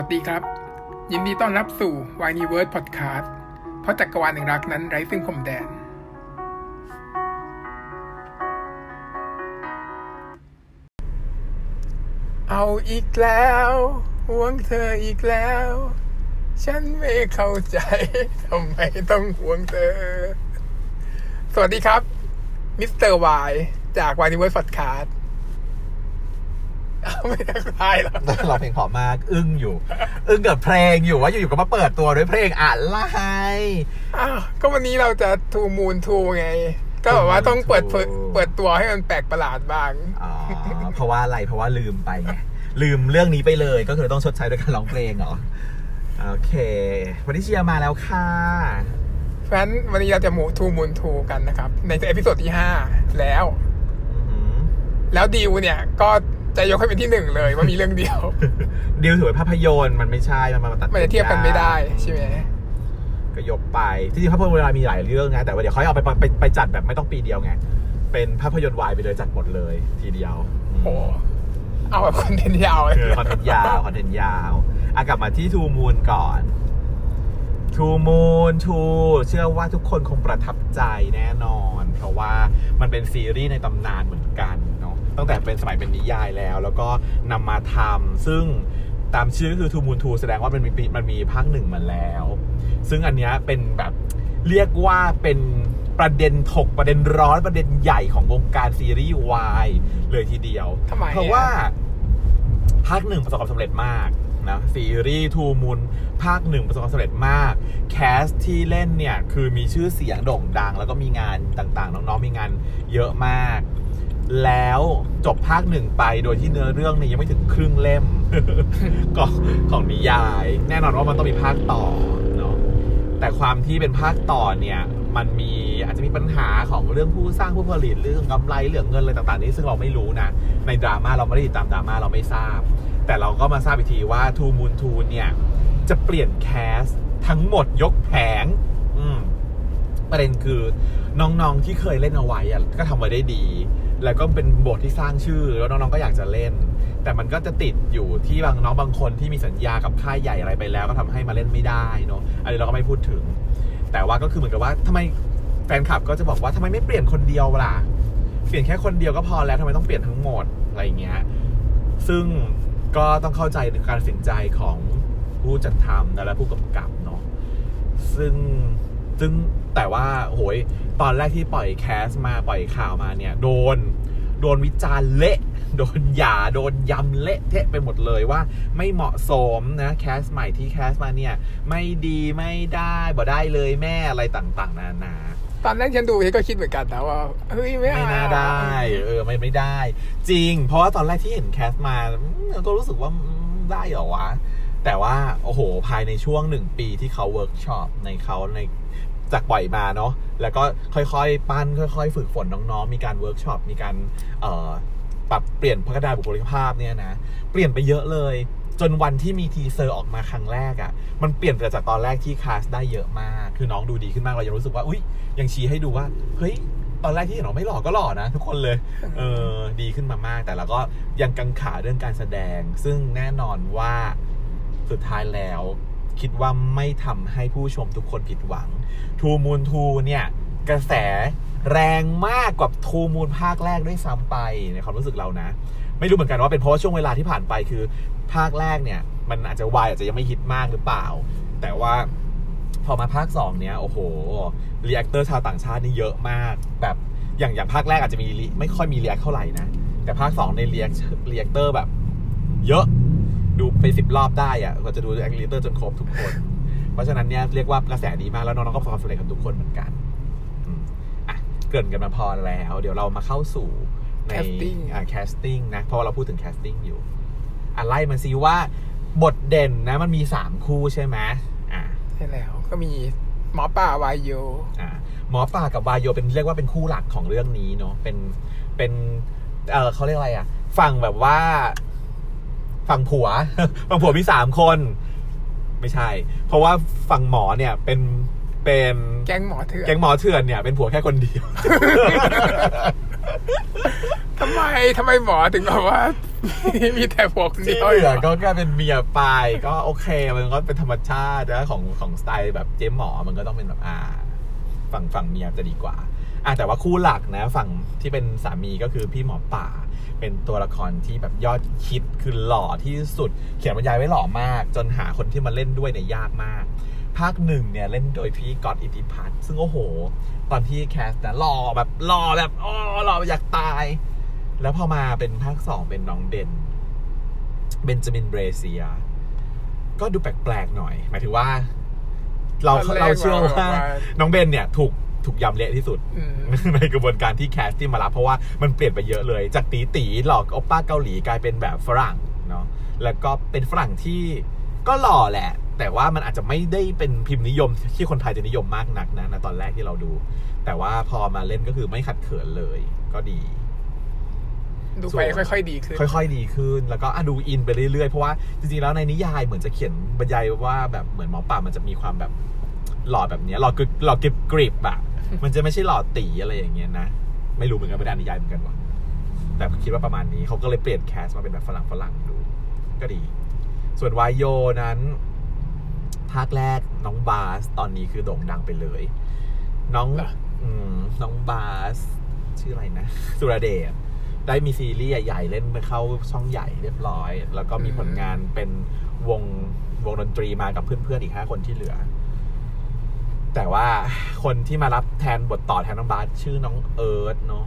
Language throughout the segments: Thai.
วัสดีครับ ยินดีต้อนรับสู่ w i n e w o r d Podcast เพราะจักรวาลแห่งรักนั้นไร้ซึ่งพรมแดน เอาอีกแล้วห่วงเธออีกแล้ว ฉันไม่เข้าใจทำไมต้องห่วงเธอ สวัสดีครับมิสเตอร์วายจาก w i n e w o r d Podcast เอา ไม่ทักทายเหรอเราเพลงเพอมาก อึ้งอยู่ อึ้งกับเพลงอยู่ว่าอยู่ๆก็มาเปิดตัวด้วยเพลงอะไรอ้าวก็วันนี้เราจะทูมูนทูไง ก็แบบว่าต้องเปิดเผย Moon เปิดตัวให้มันแปลกประหลาดบ้างอ๋อเพราะว่าอะไรเพราะว่าลืมไปไงลืมเรื่องนี้ไปเลยก็คือต้องชดใช้ด้วยการร้องเพลงเหรอโอเค วันนี้เชียร์มาแล้วค่ะเพราะฉะนั้นวันนี้เราจะมูทูมูนทูกันนะครับ ในเอพิโซดที่ห้าแล้วอื้อหือแล้วดิวเนี่ยก็ จะยกให้เป็นที่หนึ่งเลยว่ามีเรื่องเดียว ดิวถือเป็นภาพยนตร์มันไม่ใช่มันมาตัดมันจะเทียบกันไม่ได้ใช่ไหมก็ยกไปที่จริงภาพยนตร์เวลามีหลายเรื่องไงแต่ว่าเดี๋ยวเขาเอาไปไปไปจัดแบบไม่ต้องปีเดียวไงเป็นภาพยนตร์วายไปเลยจัดหมดเลย ทีเดียวโอ้เอาแบบ content ยาวเลยคือ content ยาว content ยาวอะกลับมาที่ Two Moons ก่อน Two Moons Twoเชื่อว่าทุกคนคงประทับใจแน่นอน เพราะว่ามันเป็นซีรีส์ในตำนานเหมือนกันเนาะ ตั้งแต่เป็นสมัยเป็นนิยายแล้ว แล้วก็นำมาทำซึ่งตามชื่อคือทูมูนทูแสดงว่ามันมีปีมันมีภาคหนึ่งมาแล้ว ซึ่งอันเนี้ยเป็นแบบเรียกว่าเป็นประเด็นถกประเด็นร้อนประเด็นใหญ่ของวงการซีรีส์วายเลยทีเดียวทำไมเพราะว่าภาคหนึ่งประสบความสำเร็จมากนะซีรีส์ทูมูลภาคหนึ่งประสบความสำเร็จมาก แคสที่เล่นเนี่ย คือมีชื่อเสียงโด่งดัง แล้วก็มีงานต่างๆ น้องๆมีงานเยอะมาก แล้วจบภาคหนึ่งไปโดยที่เนื้อเรื่องเนี่ยยังไม่ถึงครึ่งเล่มของของนิยาย แน่นอนว่ามันต้องมีภาคต่อเนาะแต่ความที่เป็นภาคต่อเนี่ย มันมีอาจจะมีปัญหาของเรื่องผู้สร้างผู้ผลิตเรื่องกำไรเรื่องเงินอะไรต่างๆ นี้ซึ่งเราไม่รู้นะ ในดราม่าเราไม่ได้ติดตามดราม่าเราไม่ทราบ แต่เราก็มาทราบอีกทีว่าทูมู n ทูเนี่ยจะเปลี่ยนแคสทั้งหมดยกแผง อืมประเด็นคือน้องๆที่เคยเล่นเอาไว้อะก็ทำไว้ได้ดี แล้วก็เป็นบทที่สร้างชื่อแล้วน้องๆก็อยากจะเล่น แต่มันก็จะติดอยู่ที่บางน้องบางคนที่มีสัญญากับค่ายใหญ่อะไรไปแล้ว ก็ทำให้มาเล่นไม่ได้เนาะอันนี้เราก็ไม่พูดถึง แต่ว่าก็คือเหมือนกับว่าทำไมแฟนคลับก็จะบอกว่าทำไมไม่เปลี่ยนคนเดียวล่ะเปลี่ยนแค่คนเดียวก็พอแล้วทำไมต้องเปลี่ยนทั้งหมดอะไรเงี้ยซึ่งก็ต้องเข้าใจในการตัดสินใจของผู้จัดทำและผู้กำกับเนาะซึ่ง ซึ่งแต่ว่าโหยตอนแรกที่ปล่อยแคสมาปล่อยข่าวมาเนี่ย โดน โดนวิจารณ์เละ โดนหย่าโดนยำเละเทะไปหมดเลยว่าไม่เหมาะสมนะแคสใหม่ที่แคสมาเนี่ย ไม่ดีไม่ได้บ่ได้เลยแม่อะไรต่างๆ นานาตอนแรกฉันดูก็คิดเหมือนกันนะว่าเฮ้ยไม่ไม่เอน่าได้ เออไม่ไม่ได้ จริง เพราะว่าตอนแรกที่เห็น cast มาอืมก็รู้สึกว่าอืมได้เหรอวะ แต่ว่า โอ้โห ภายในช่วงหนึ่งปีที่เขาเวิร์กช็อปในเขาในจากปล่อยมาเนาะแล้วก็ค่อยๆ ปั้น ค่อย ๆ ฝึกฝนน้องๆ มีการเวิร์กช็อปมีการเปรับเปลี่ยนพัฒนาบุคลิกภาพเนี่ยนะ เปลี่ยนไปเยอะเลย จนวันที่มี teaser ออกมาครั้งแรกอะ่ะ มันเปลี่ยนไปจากตอนแรกที่คาสได้เยอะมาก คือน้องดูดีขึ้นมากเรายังรู้สึกว่า อุ้ยยังชี้ให้ดูว่า เฮ้ย ตอนแรกที่เห็นเราไม่หล่อก็หล่อนะ ทุกคนเลย เออ ดีขึ้นมามาก แต่เราก็ยังกังขาเรื่องการแสดง ซึ่งแน่นอนว่า สุดท้ายแล้ว คิดว่าไม่ทำให้ผู้ชมทุกคนผิดหวังทูมูลทูเนี่ยกระแสแรงมากกว่าทูมูลภาคแรกด้วยซ้ำไปในความรู้สึกเรานะ ไม่รู้เหมือนกันว่าเป็นเพราะช่วงเวลาที่ผ่านไปคือ ภาคแรกเนี่ย มันอาจจะวายอาจจะยังไม่ฮิตมากหรือเปล่า แต่ว่าพอมาภาคสองเนี่ย โอ้โห reactor ชาวต่างชาตินี่เยอะมาก แบบอย่างอย่างภาคแรกอาจจะมีไม่ค่อยมี react เท่าไหร่นะ แต่ภาคสองใน react reactor แบบ เยอะ ดูไปสิบรอบได้อะกว่าจะดู reactor จนครบทุกคน เพราะฉะนั้นเนี่ยเรียกว่ากระแสดีมากแล้วน้องๆก็ประสบความสำเร็จกับทุกคนเหมือนกันอืมอะเกริ่นกันมาพอแล้ว เดี๋ยวเรามาเข้าสู่ใน Casting อ่า casting นะเพราะว่าเราพูดถึง casting อยู่อะไล่มาซิว่าบทเด่นนะมันมีสามคู่ใช่ไหมอ่าใช่แล้วก็มีหมอป่าวายโยอ่าหมอป่ากับวายโยเป็นเรียกว่าเป็นคู่หลักของเรื่องนี้เนาะเป็นเป็นเออเขาเรียกอะไรอะ ฝั่งแบบว่า ฝั่งผัว ฝั่งผัวมีสามคน ไม่ใช่ เพราะว่าฝั่งหมอเนี่ยเป็นเป็นแก๊งหมอเถื่อนแก๊งหมอเถื่อนเนี่ยเป็นผัวแค่คนเดียวทำไมทำไมหมอถึงแบบว่า มีแต่ผัวคนเดีที่ยวเหลือก็แค่เป็นเมียไปก็โอเค มันก็เป็นธรรมชาตินะของของสไตล์แบบเจ๊หมอมันก็ต้องเป็นแบบอ่า ฝั่งฝั่งเมียจะดีกว่าอะแต่ว่าคู่หลักนะ ฝั่งที่เป็นสามีก็คือพี่หมอป่า เป็นตัวละครที่แบบยอดคิดคือหล่อที่สุด เขียนบรรยายไว้หล่อมาก จนหาคนที่มาเล่นด้วยเนี่ยยากมาก ภาคหนึ่งเนี่ยเล่นโดยพี่ก๊อตอิทธิพัฒน์ซึ่งโอ้โห ตอนที่แคสต์นะหล่อแบบหล่อแบบอ๋อหล่ออยากตาย แล้วพอมาเป็นภาคสองเป็นน้องเด่นเบนจามินเบรเซีย ก็ดูแปลกๆหน่อย หมายถึงว่า เราตอนแรกเราเชื่อเราแบบว่าว่าน้องเบนเนี่ยถูก ถูกยำเละที่สุดอืมในกระบวนการที่แคสที่มารับ เพราะว่ามันเปลี่ยนไปเยอะเลย จากตีตีหลอกโอป้าเกาหลีกลายเป็นแบบฝรั่งเนาะแล้วก็เป็นฝรั่งที่ก็หล่อแหละ แต่ว่ามันอาจจะไม่ได้เป็นพิมพ์นิยมที่คนไทยจะนิยมมากนักนะในตอนแรกที่เราดู แต่ว่าพอมาเล่นก็คือไม่ขัดเขินเลย ก็ดีดูไปค่อยๆดีขึ้น ค่อย ๆ ดีขึ้น แล้วก็อะดูอินไปเรื่อยๆ เพราะว่าจริงๆ แล้วในนิยายเหมือนจะเขียนบรรยายว่าแบบเหมือนหมอป่ามันจะมีความแบบหล่อแบบเนี้ยหล่อกริบหล่อกริบกริบอะ มันจะไม่ใช่หล่อตีอะไรอย่างเงี้ยนะ ไม่รู้เหมือนกันไม่ได้อ่านนิยายเหมือนกันว่ะแต่คิดว่าประมาณนี้เขาก็เลยเปลี่ยนแคสมาเป็นแบบฝรั่งฝรั่งดู ก็ดี ส่วนวายโยนั้น ภาคแรกน้องบาสตอนนี้คือโด่งดังไปเลย น้องเหรออืมน้องบาส ชื่ออะไรนะ สุรเดชได้มีซีรีส์ใหญ่ๆเล่นไปเข้าช่องใหญ่เรียบร้อย แล้วก็มีผลงานเป็นวงวงดนตรีมากับเพื่อนๆอีกห้าคนที่เหลือ แต่ว่าคนที่มารับแทนบทต่อแทนน้องบาสชื่อน้องเอิร์ธเนาะ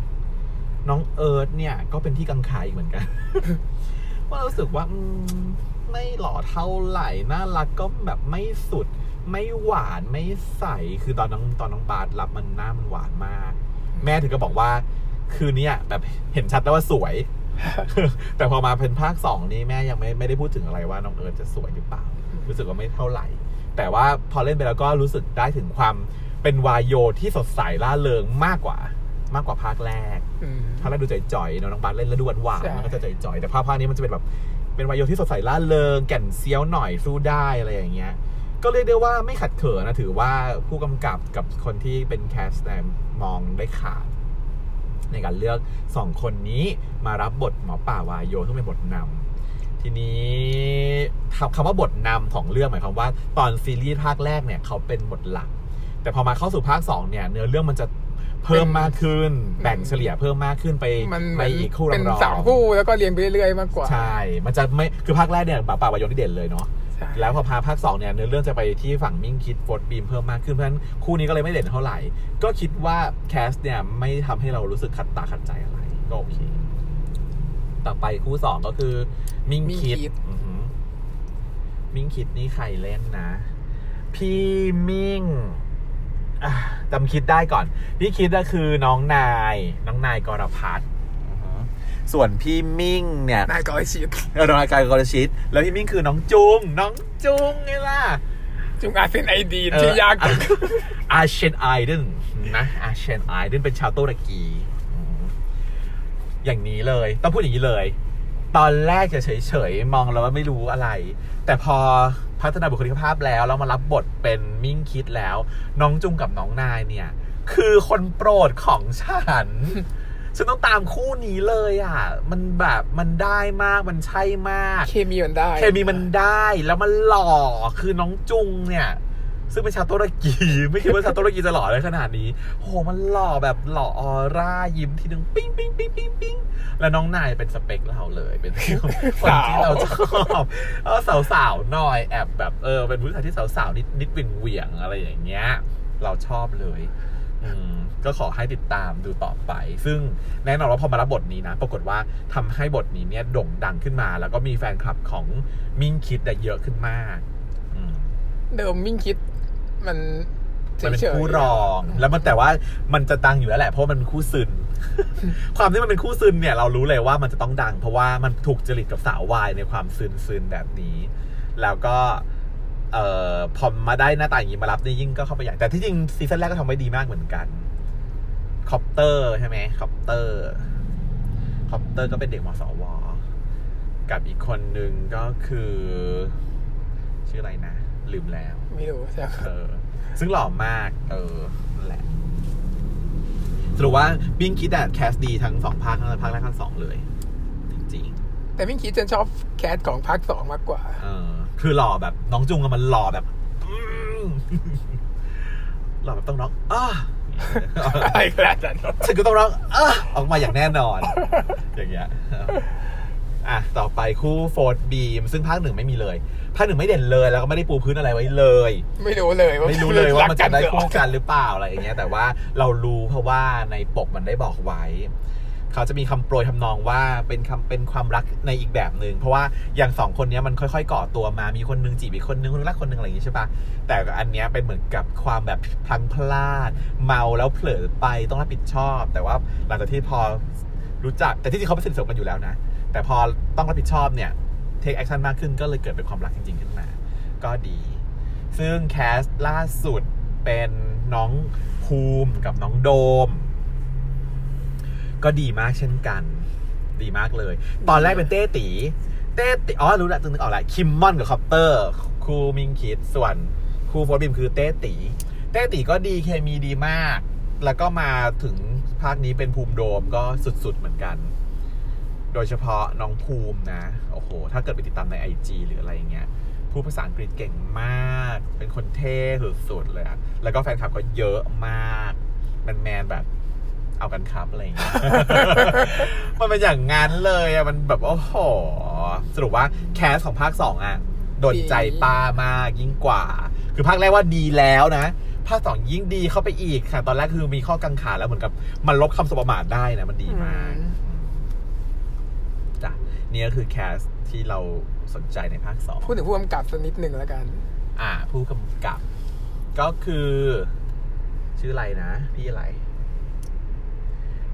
น้องเอิร์ธเนี่ย ก็เป็นที่กังขาอีกเหมือนกัน ว่ารู้สึกว่าไม่หล่อเท่าไหร่น่ารักก็แบบไม่สุด ไม่หวานไม่ใสคือตอนน้องตอนน้องบาสรับมันหน้ามันหวานมาก แม่ถึงก็บอกว่า คืนนี้แบบเห็นชัดแล้วว่าสวย แต่พอมาเป็นภาคสองนี่แม่ยังไม่ไม่ได้พูดถึงอะไรว่าน้องเอิร์ธจะสวยหรือเปล่า รู้สึกว่าไม่เท่าไหร่ แต่ว่าพอเล่นไปแล้วก็รู้สึกได้ถึงความเป็นวายโยที่สดใสล่าเริงมากกว่า มากกว่าภาคแรกอืมภาคแรกดูจ่อยๆเนอะน้องบาสเล่นแล้วดูหวานใช่ๆมันก็จะจ่อยๆแต่ภาคภาคนี้มันจะเป็นแบบเป็นวายโยที่สดใสล่าเริงแก่นเซียวหน่อยสู้ได้อะไรอย่างเงี้ยก็เรียกได้ว่าไม่ขัดเขินนะถือว่าผู้กำกับกับคนที่เป็นแคสต์เนี่ยมองได้ขาด ในการเลือกสองคนนี้มารับบทหมอป่าวายโยซึ่งเป็นบทนำ ทีนี้คำคำว่าบทนำของเรื่องหมายความว่าตอนซีรีส์ภาคแรกเนี่ยเขาเป็นบทหลัก แต่พอมาเข้าสู่ภาคสองเนี่ยเนื้อเรื่องมันจะเพิ่มมากขึ้น แบ่งเฉลี่ยเพิ่มมากขึ้นไปมันเหไปมือนอีกคู่เป็นรองๆสามคู่แล้วก็เรียงไปเรื่อยๆมากกว่า ใช่ มันจะไม่คือภาคแรกเนี่ยหมาป่าวายโยที่เด่นเลยเนาะใช่แล้วพอพาภาคสองเนี่ยเนื้อเรื่องจะไปที่ฝั่งมิ่งคิดโฟร์ดบีมเพิ่มมากขึ้นเพราะฉะนั้นคู่นี้ก็เลยไม่เด่นเท่าไหร่ ก็คิดว่าแคสเนี่ยไม่ทำให้เรารู้สึกขัดตาขัดใจอะไรก็โอเค ต่อไปคู่สองก็คือ มิ่งมิ่งคิดคิด อือหือมิ่งคิดนี่ใครเล่นนะ พี่มิ่งอะจำคิดได้ก่อน พี่คิดก็คือน้องนาย น้องนายกรพัฒน์อือหือส่วนพี่มิ่งเนี่ย นายก็ชิดเออน้องกายกรชิต แล้วพี่มิ่งคือน้องจุง น้องจุงไงล่ะ จุงอาเซนไอดีนชื่อยากจังอาเชนไอเดนนะอาเชนไอเดนเป็นชาวตุรกีอืม อย่างนี้เลย ต้องพูดอย่างนี้เลย ตอนแรกจะเฉยๆ มองแล้วว่าไม่รู้อะไร แต่พอพัฒนาบุคลิกภาพแล้วแล้วมารับบทเป็นมิ่งคิดแล้ว น้องจุงกับน้องนายเนี่ย คือคนโปรดของฉันฉันต้องตามคู่นี้เลยอะ มันแบบมันได้มากมันใช่มาก เคมีมันได้ เคมีมันได้แล้วมันหล่อคือน้องจุงเนี่ย ซึ่งเป็นชาวตุรกี ไม่คิดว่าชาวตุรกีจะหล่อได้ขนาดนี้โอ้โหมันหล่อแบบหล่อออร่ายิ้มทีนึงปิ้งปิ้งปิ้งปิ้งปิ้งแล้วน้องนายเป็นสเปคเราเลย เป็นคนที่เราชอบเออสาวๆหน่อยแอบแบบเออเป็นผู้ชายที่สาวๆนิดนิดเหวี่ยงๆอะไรอย่างเงี้ย เราชอบเลยอืมก็ขอให้ติดตามดูต่อไป ซึ่งแน่นอนว่าพอมารับบทนี้นะ ปรากฏว่าทำให้บทนี้เนี่ยโด่งดังขึ้นมา แล้วก็มีแฟนคลับของมิ่งคิทอะเยอะขึ้นมากอืมเดิมมิ่งคิท มันเฉมันเป็นยๆคู่รอง แล้วมันแต่ว่ามันจะดังอยู่แล้วแหละเพราะมันเป็นคู่ซึน ความที่มันเป็นคู่ซึนเนี่ย เรารู้เลยว่ามันจะต้องดัง เพราะว่ามันถูกจริตกับสาววายในความซึนซึนแบบนี้ แล้วก็เอ่อพอมาได้หน้าตาอย่างนี้มารับนี่ยิ่งก็เข้าไปใหญ่แต่ที่จริง season แรกก็ทำไว้ดีมากเหมือนกันคอปเตอร์ใช่ไหมคอปเตอร์คอปเตอร์ก็เป็นเด็กมสว กับอีกคนนึงก็คือ ชื่ออะไรนะ ลืมแล้ว ไม่รู้ใช่ไหมเออ ซึ่งหล่อมาก เออนั่นแหละสรุปว่ามิ่งคิดอะ cast ดีทั้งสองภาคทั้งภาคแรกภาคสองเลย จริงแต่พี่คิดจะชอบ cast ของภาคสองมากกว่า ๆ เออ คือหล่อแบบน้องจุงอะมันหล่อแบบอืมหล่อแบบต้องร้องอ้า อะไรขนาดนั้นฉันก็ต้องร้องอ้าออกมาอย่างแน่นอน อย่างเงี้ย อะต่อไปคู่โฟร์ดบีมซึ่งภาคหนึ่งไม่มีเลย ภาคหนึ่งไม่เด่นเลยแล้วก็ไม่ได้ปูพื้นอะไรไว้เลย ไม่รู้เลยว่าไม่รู้เลยว่ามันจะได้คู่รักันหรือเปล่าอะไรอย่างเงี้ย แต่ว่าเรารู้เพราะว่าในปกมันได้บอกไว้ เขาจะมีคำโปรยทำนองว่าเป็นคำเป็นความรักในอีกแบบหนึ่งเพราะว่าอย่างสองคนเนี้ยมันค่อยๆก่อตัวมามีคนนึงจีบอีกคนนึงคนนึงรักคนนึงอะไรอย่างงี้ใช่ปะแต่อันเนี้ยเป็นเหมือนกับความแบบพลั้งพลาด เมาแล้วเผลอไปต้องรับผิดชอบ แต่ว่าหลังจากที่พอรู้จักแต่ที่จริงเขาเป็นสนิทสนมกันอยู่แล้วนะ แต่พอต้องรับผิดชอบเนี่ย take action มากขึ้นก็เลยเกิดเป็นความรักจริงๆขึ้นมา ก็ดี ซึ่ง cast ล่าสุดเป็นน้องภูมิกับน้องโดม ก็ดีมากเช่นกัน ดีมากเลย ตอนแรกเป็นเต้ตี เต้ตีอ๋อรู้แล้วนึกออกแล้วคิมมอนกับคอปเตอร์คู่มิ่งคิดส่วนคู่โฟร์บีมคือเต้ตี เต้ตีก็ดีเคมีดีมาก แล้วก็มาถึงภาคนี้เป็นภูมิโดมก็สุดๆเหมือนกัน โดยเฉพาะน้องภูมินะ โอ้โห ถ้าเกิดไปติดตามใน IG หรืออะไรอย่างเงี้ยพูดภาษาอังกฤษเก่งมาก เป็นคนเท่สุดๆเลยอะแล้วก็แฟนคลับก็เยอะมากแมนแบบเอากันครับอะไรอย่างเงี้ย มันเป็นอย่างงั้นเลยอะมันแบบโอ้โห สรุปว่าแคสของภาคสองอะโดนใจป้ามากยิ่งกว่า คือภาคแรกว่าดีแล้วนะ ภาคสองยิ่งดีเข้าไปอีกค่ะ ตอนแรกคือมีข้อกังขาแล้วเหมือนกับมันลบคำสบประมาทได้นะ มันดีมาก นี่ก็คือแคสที่เราสนใจในภาคสองพูดถึงผู้กำกับสักนิดหนึ่งแล้วกัน อ่า ผู้กำกับ ก็คือ ชื่ออะไรนะ พี่อะไร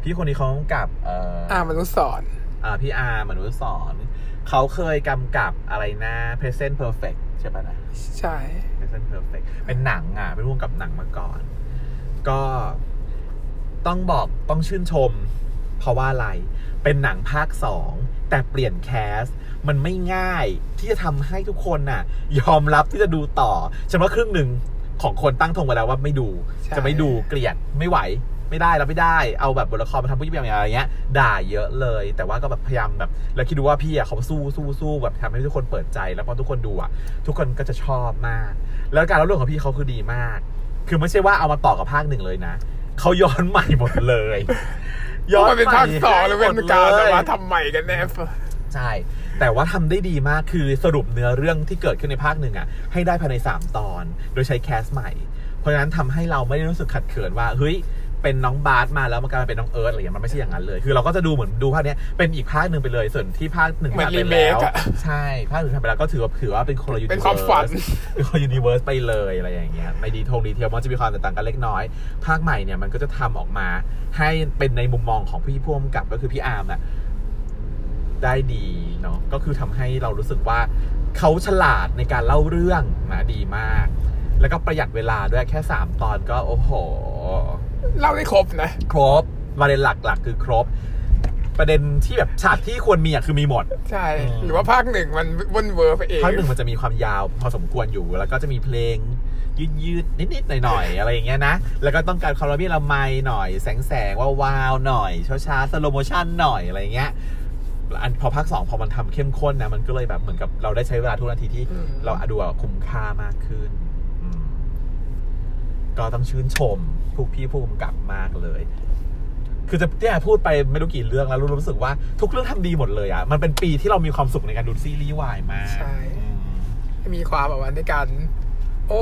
พี่คนนี้เขากำกับ เอ่ออ่ามนุษย์สอนอ่าพี่อาร์มนุษย์สอนเขาเคยกำกับอะไรนะ Present Perfect ใช่ปะนะ ใช่ Present Perfect เป็นหนังอะเป็นร่วมกับหนังมาก่อน ก็ต้องบอกต้องชื่นชม เพราะว่าอะไร เป็นหนังภาคสองแต่เปลี่ยนแคส มันไม่ง่ายที่จะทำให้ทุกคนน่ะ ยอมรับที่จะดูต่อฉันว่าครึ่งหนึ่งของคนตั้งธงไว้แล้วว่าไม่ดูใช่จะไม่ดูเกลียดไม่ไหวไม่ได้เราไม่ได้เอาแบบบทละครมาทำผู้ยิ่งใหญ่อะไรเงี้ย ด่าเยอะเลย แต่ว่าก็แบบพยายามแบบ แล้วคิดดูว่าพี่อะเขาสู้สู้สู้แบบทำให้ทุกคนเปิดใจ แล้วพอทุกคนดูอะ ทุกคนก็จะชอบมาก แล้วการเล่าเรื่องของพี่เขาคือดีมาก คือไม่ใช่ว่าเอามาต่อกับภาคหนึ่งเลยนะเขาย้อนใหม่หมดเลย มันเป็นภาคสองหรือเป็นการแบบว่าททำใหม่กันแน่ใช่ แต่ว่าทำได้ดีมากคือสรุปเนื้อเรื่องที่เกิดขึ้นในภาคหนึ่งอะ ให้ได้ภายใน 3 ตอน โดยใช้แคสใหม่ เพราะฉะนั้นทำให้เราไม่ได้รู้สึกขัดเขินว่าเฮ้ย เป็นน้องบาสมาแล้วมันกลายมาเป็นน้องเอิร์ธอะไรอย่างเงี้ยมันไม่ใช่อย่างนั้นเลย คือเราก็จะดูเหมือนดูภาคเนี้ยเป็นอีกภาคหนึ่งไปเลยส่วนที่ภาคหนึ่งเหมือนผ่านไปรีเมแล้ควอะ ใช่ภาคหนึ่งผ่านไปแล้วก็ถือว่าถือว่าเป็นคนละยูนิเป็นเวิความฝันร์สเป็นคนยูนิเวิร์สไปเลยอะไรอย่างเงี้ยในดีทงดีเทลมันจะมีความแตกต่างกันเล็กน้อย ภาคใหม่เนี่ยมันก็จะทำออกมา ให้เป็นในมุมมองของพี่พ่วงกับก็คือพี่อาร์มอะได้ดีเนาะก็คือทำให้เรารู้สึกว่าเขาฉลาดในการเล่าเรื่องนะดีมาก แล้วก็ประหยัดเวลาด้วยแค่ 3 ตอนก็โอ้โห เล่าได้ครบนะ ครบประเด็นหลักๆ คือครบ ประเด็นที่แบบฉากที่ควรมีอะคือมีหมด ใช่อืมหรือว่าภาคหนึ่งมันวนเวอร์ไปเองภาคหนึ่งมันจะมีความยาวพอสมควรอยู่แล้วก็จะมีเพลงยืดยืดๆนิดๆหน่อยๆอะไรอย่างเงี้ยนะ แล้วก็ต้องการคาร์บี้ละไมหน่อย แสงแสงๆวาวๆหน่อยช้าๆ slow motion หน่อยอะไรอย่างเงี้ยอันพอภาคสองพอมันทำเข้มข้นนะ มันก็เลยแบบเหมือนกับเราได้ใช้เวลาทุกนาทีที่อืมเราดูอะคุ้มค่ามากขึ้นอืมก็ต้องชื่นชมผู้ พี่ผู้กำกับมากเลย คือจะเนี่ยพูดไปไม่รู้กี่เรื่องแล้วรู้รู้สึกว่าทุกเรื่องทำดีหมดเลยอะมันเป็นปีที่เรามีความสุขในการดูซีรีส์วายมากใช่อืมมีความแบบว่าในการ โอ้